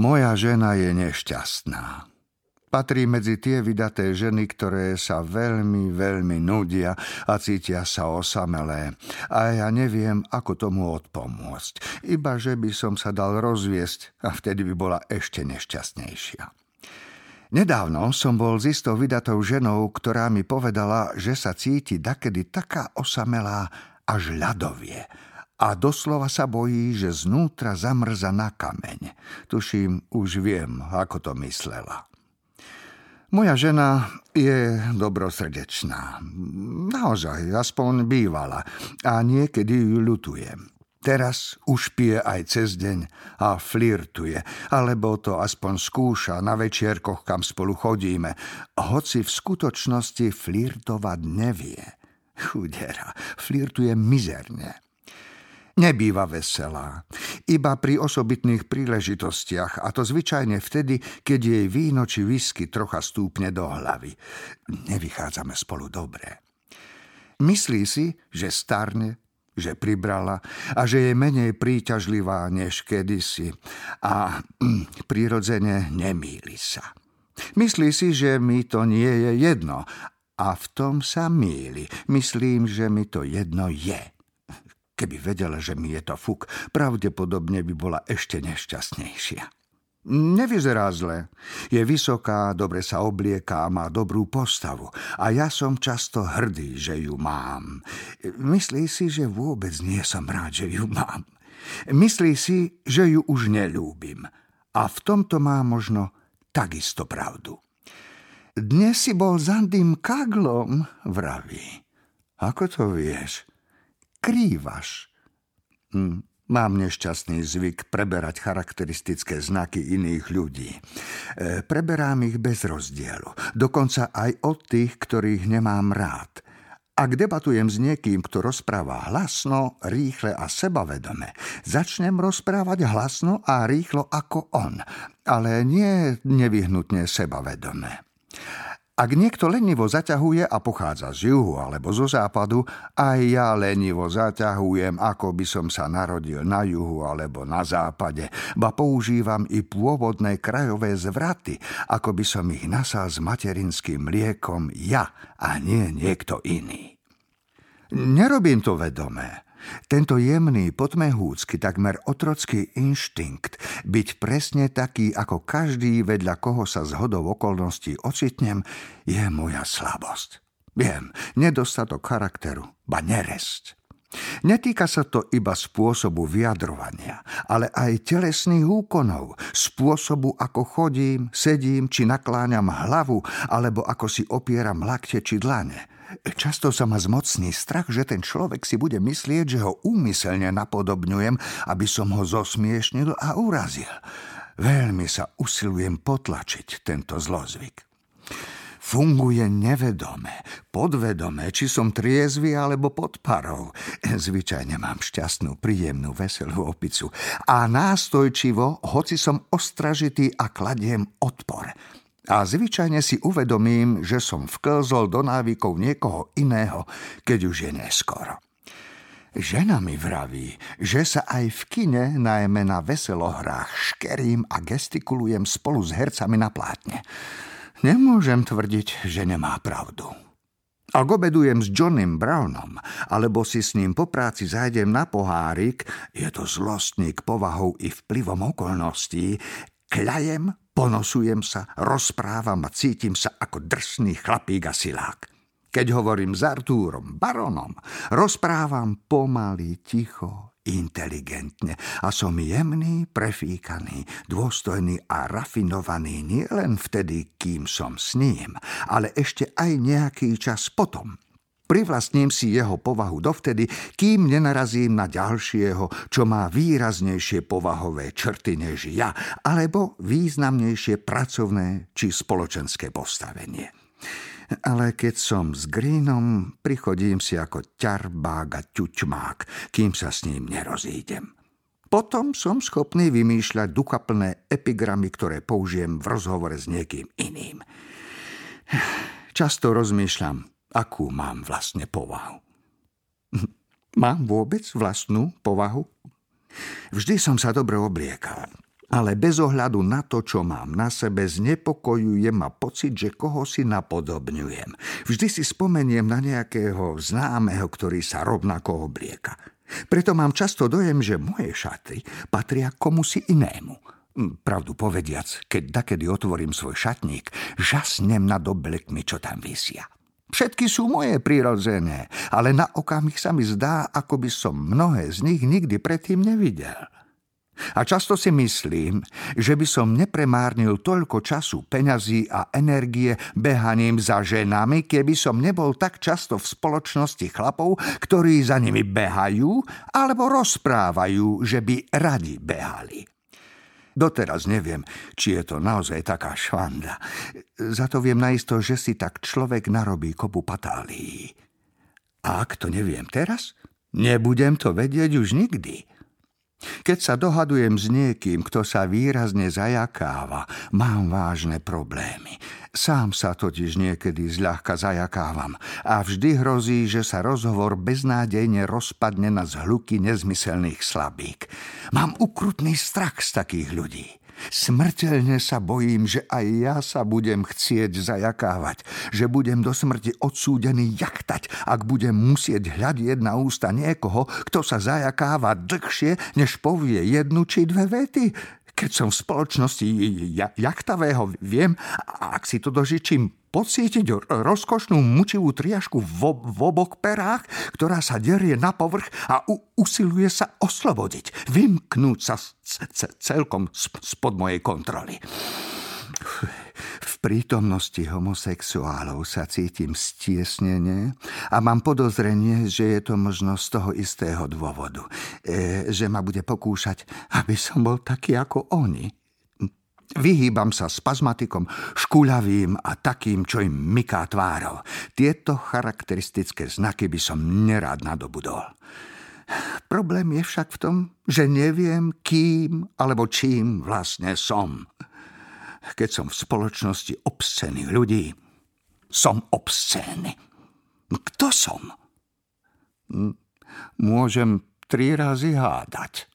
Moja žena je nešťastná. Patrí medzi tie vydaté ženy, ktoré sa veľmi, veľmi nudia a cítia sa osamelé. A ja neviem, ako tomu odpomôcť. Iba, že by som sa dal rozviesť a vtedy by bola ešte nešťastnejšia. Nedávno som bol s istou vydatou ženou, ktorá mi povedala, že sa cíti dakedy taká osamelá až ľadovie a doslova sa bojí, že znútra zamrza na kameň. Tuším, už viem, ako to myslela. Moja žena je dobrosrdečná. Naozaj, aspoň bývala. A niekedy ju ľutujem. Teraz už pije aj cez deň a flirtuje, alebo to aspoň skúša na večierkoch, kam spolu chodíme, hoci v skutočnosti flirtovať nevie. Chudera, flirtuje mizerne. Nebýva veselá. Iba pri osobitných príležitostiach, a to zvyčajne vtedy, keď jej víno či whisky trocha stúpne do hlavy. Nevychádzame spolu dobre. Myslí si, že starne, že pribrala a že je menej príťažlivá než kedysi. A mm, prirodzene nemýli sa. Myslí si, že mi to nie je jedno. A v tom sa míli. Myslím, že mi to jedno je. Keby vedela, že mi je to fuk, pravdepodobne by bola ešte nešťastnejšia. Nevyzerá zle. Je vysoká, dobre sa oblieka a má dobrú postavu. A ja som často hrdý, že ju mám. Myslí si, že vôbec nie som rád, že ju mám. Myslí si, že ju už nelúbim. A v tomto má možno takisto pravdu. Dnes si bol za Andým kaglom, vraví. Ako to vieš? Skrývaš. Hm, mám nešťastný zvyk preberať charakteristické znaky iných ľudí. E, preberám ich bez rozdielu, dokonca aj od tých, ktorých nemám rád. Ak debatujem s niekým, kto rozpráva hlasno, rýchle a sebavedome, začnem rozprávať hlasno a rýchlo ako on, ale nie nevyhnutne sebavedome. Ak niekto lenivo zaťahuje a pochádza z juhu alebo zo západu, aj ja lenivo zaťahujem, ako by som sa narodil na juhu alebo na západe, ba používam i pôvodné krajové zvraty, ako by som ich nasal s materinským mliekom ja a nie niekto iný. Nerobím to vedomé. Tento jemný, potmehúcky, takmer otrocký inštinkt byť presne taký, ako každý, vedľa koho sa z hodov okolností ocitnem, je moja slabosť. Viem, nedostatok charakteru, ba neresť. Netýka sa to iba spôsobu vyjadrovania, ale aj telesných úkonov, spôsobu, ako chodím, sedím či nakláňam hlavu, alebo ako si opieram lakte či dlane – Často sa ma zmocní strach, že ten človek si bude myslieť, že ho úmyselne napodobňujem, aby som ho zosmiešnil a urazil. Veľmi sa usilujem potlačiť tento zlozvyk. Funguje nevedome, podvedome, či som triezvy alebo pod parou. Zvyčajne mám šťastnú, príjemnú, veselú opicu. A nástojčivo, hoci som ostražitý a kladiem odpor a zvyčajne si uvedomím, že som vklzol do návykov niekoho iného, keď už je neskoro. Žena mi vraví, že sa aj v kine, najmä na veselohrách, škerím a gestikulujem spolu s hercami na plátne. Nemôžem tvrdiť, že nemá pravdu. Ak obedujem s Johnem Brownom, alebo si s ním po práci zajdem na pohárik, je to zlostník povahou i vplyvom okolností, kľajem Ponosujem sa, rozprávam a cítim sa ako drsný chlapík a silák. Keď hovorím s Artúrom, baronom, rozprávam pomaly, ticho, inteligentne a som jemný, prefíkaný, dôstojný a rafinovaný nielen vtedy, kým som s ním, ale ešte aj nejaký čas potom – Privlastním si jeho povahu dovtedy, kým nenarazím na ďalšieho, čo má výraznejšie povahové črty než ja, alebo významnejšie pracovné či spoločenské postavenie. Ale keď som s Greenom, prichodím si ako ťarbák a ťuťmák, kým sa s ním nerozídem. Potom som schopný vymýšľať duchaplné epigramy, ktoré použijem v rozhovore s niekým iným. Často rozmýšľam, akú mám vlastne povahu. Mám vôbec vlastnú povahu? Vždy som sa dobre obliekal. Ale bez ohľadu na to, čo mám na sebe, znepokojuje ma pocit, že koho si napodobňujem. Vždy si spomeniem na nejakého známeho, ktorý sa rovnako oblieka. Preto mám často dojem, že moje šaty patria komusi inému. Hm, pravdu povediac, keď dakedy otvorím svoj šatník, žasnem nad oblekmi, čo tam vysia. Všetky sú moje prirodzené, ale na okamih sa mi zdá, ako by som mnohé z nich nikdy predtým nevidel. A často si myslím, že by som nepremárnil toľko času, peňazí a energie behaním za ženami, keby som nebol tak často v spoločnosti chlapov, ktorí za nimi behajú alebo rozprávajú, že by radi behali. Doteraz neviem, či je to naozaj taká švanda. Za to viem najisto, že si tak človek narobí kopu patálií. A ak to neviem teraz, nebudem to vedieť už nikdy. Keď sa dohadujem s niekým, kto sa výrazne zajakáva, mám vážne problémy. Sám sa totiž niekedy zľahka zajakávam a vždy hrozí, že sa rozhovor beznádejne rozpadne na zhluky nezmyselných slabík. Mám ukrutný strach z takých ľudí. Smrteľne sa bojím, že aj ja sa budem chcieť zajakávať, že budem do smrti odsúdený jachtať, ak budem musieť hľadieť na ústa niekoho, kto sa zajakáva dlhšie, než povie jednu či dve vety. Keď som v spoločnosti jachtavého, viem, ak si to dožičím pocítiť rozkošnú mučivú triašku v, v oboch perách, ktorá sa derie na povrch a u, usiluje sa oslobodiť, vymknúť sa c- c- celkom spod mojej kontroly. Prítomnosti homosexuálov sa cítim stiesnenie a mám podozrenie, že je to možno z toho istého dôvodu, e, že ma bude pokúšať, aby som bol taký ako oni. Vyhýbam sa spazmatikom, škúľavým a takým, čo im myká tvárov. Tieto charakteristické znaky by som nerád nadobudol. Problém je však v tom, že neviem, kým alebo čím vlastne som. Keď som v spoločnosti obscených ľudí, som obscénny. Kto som? Môžem tri razy hádať.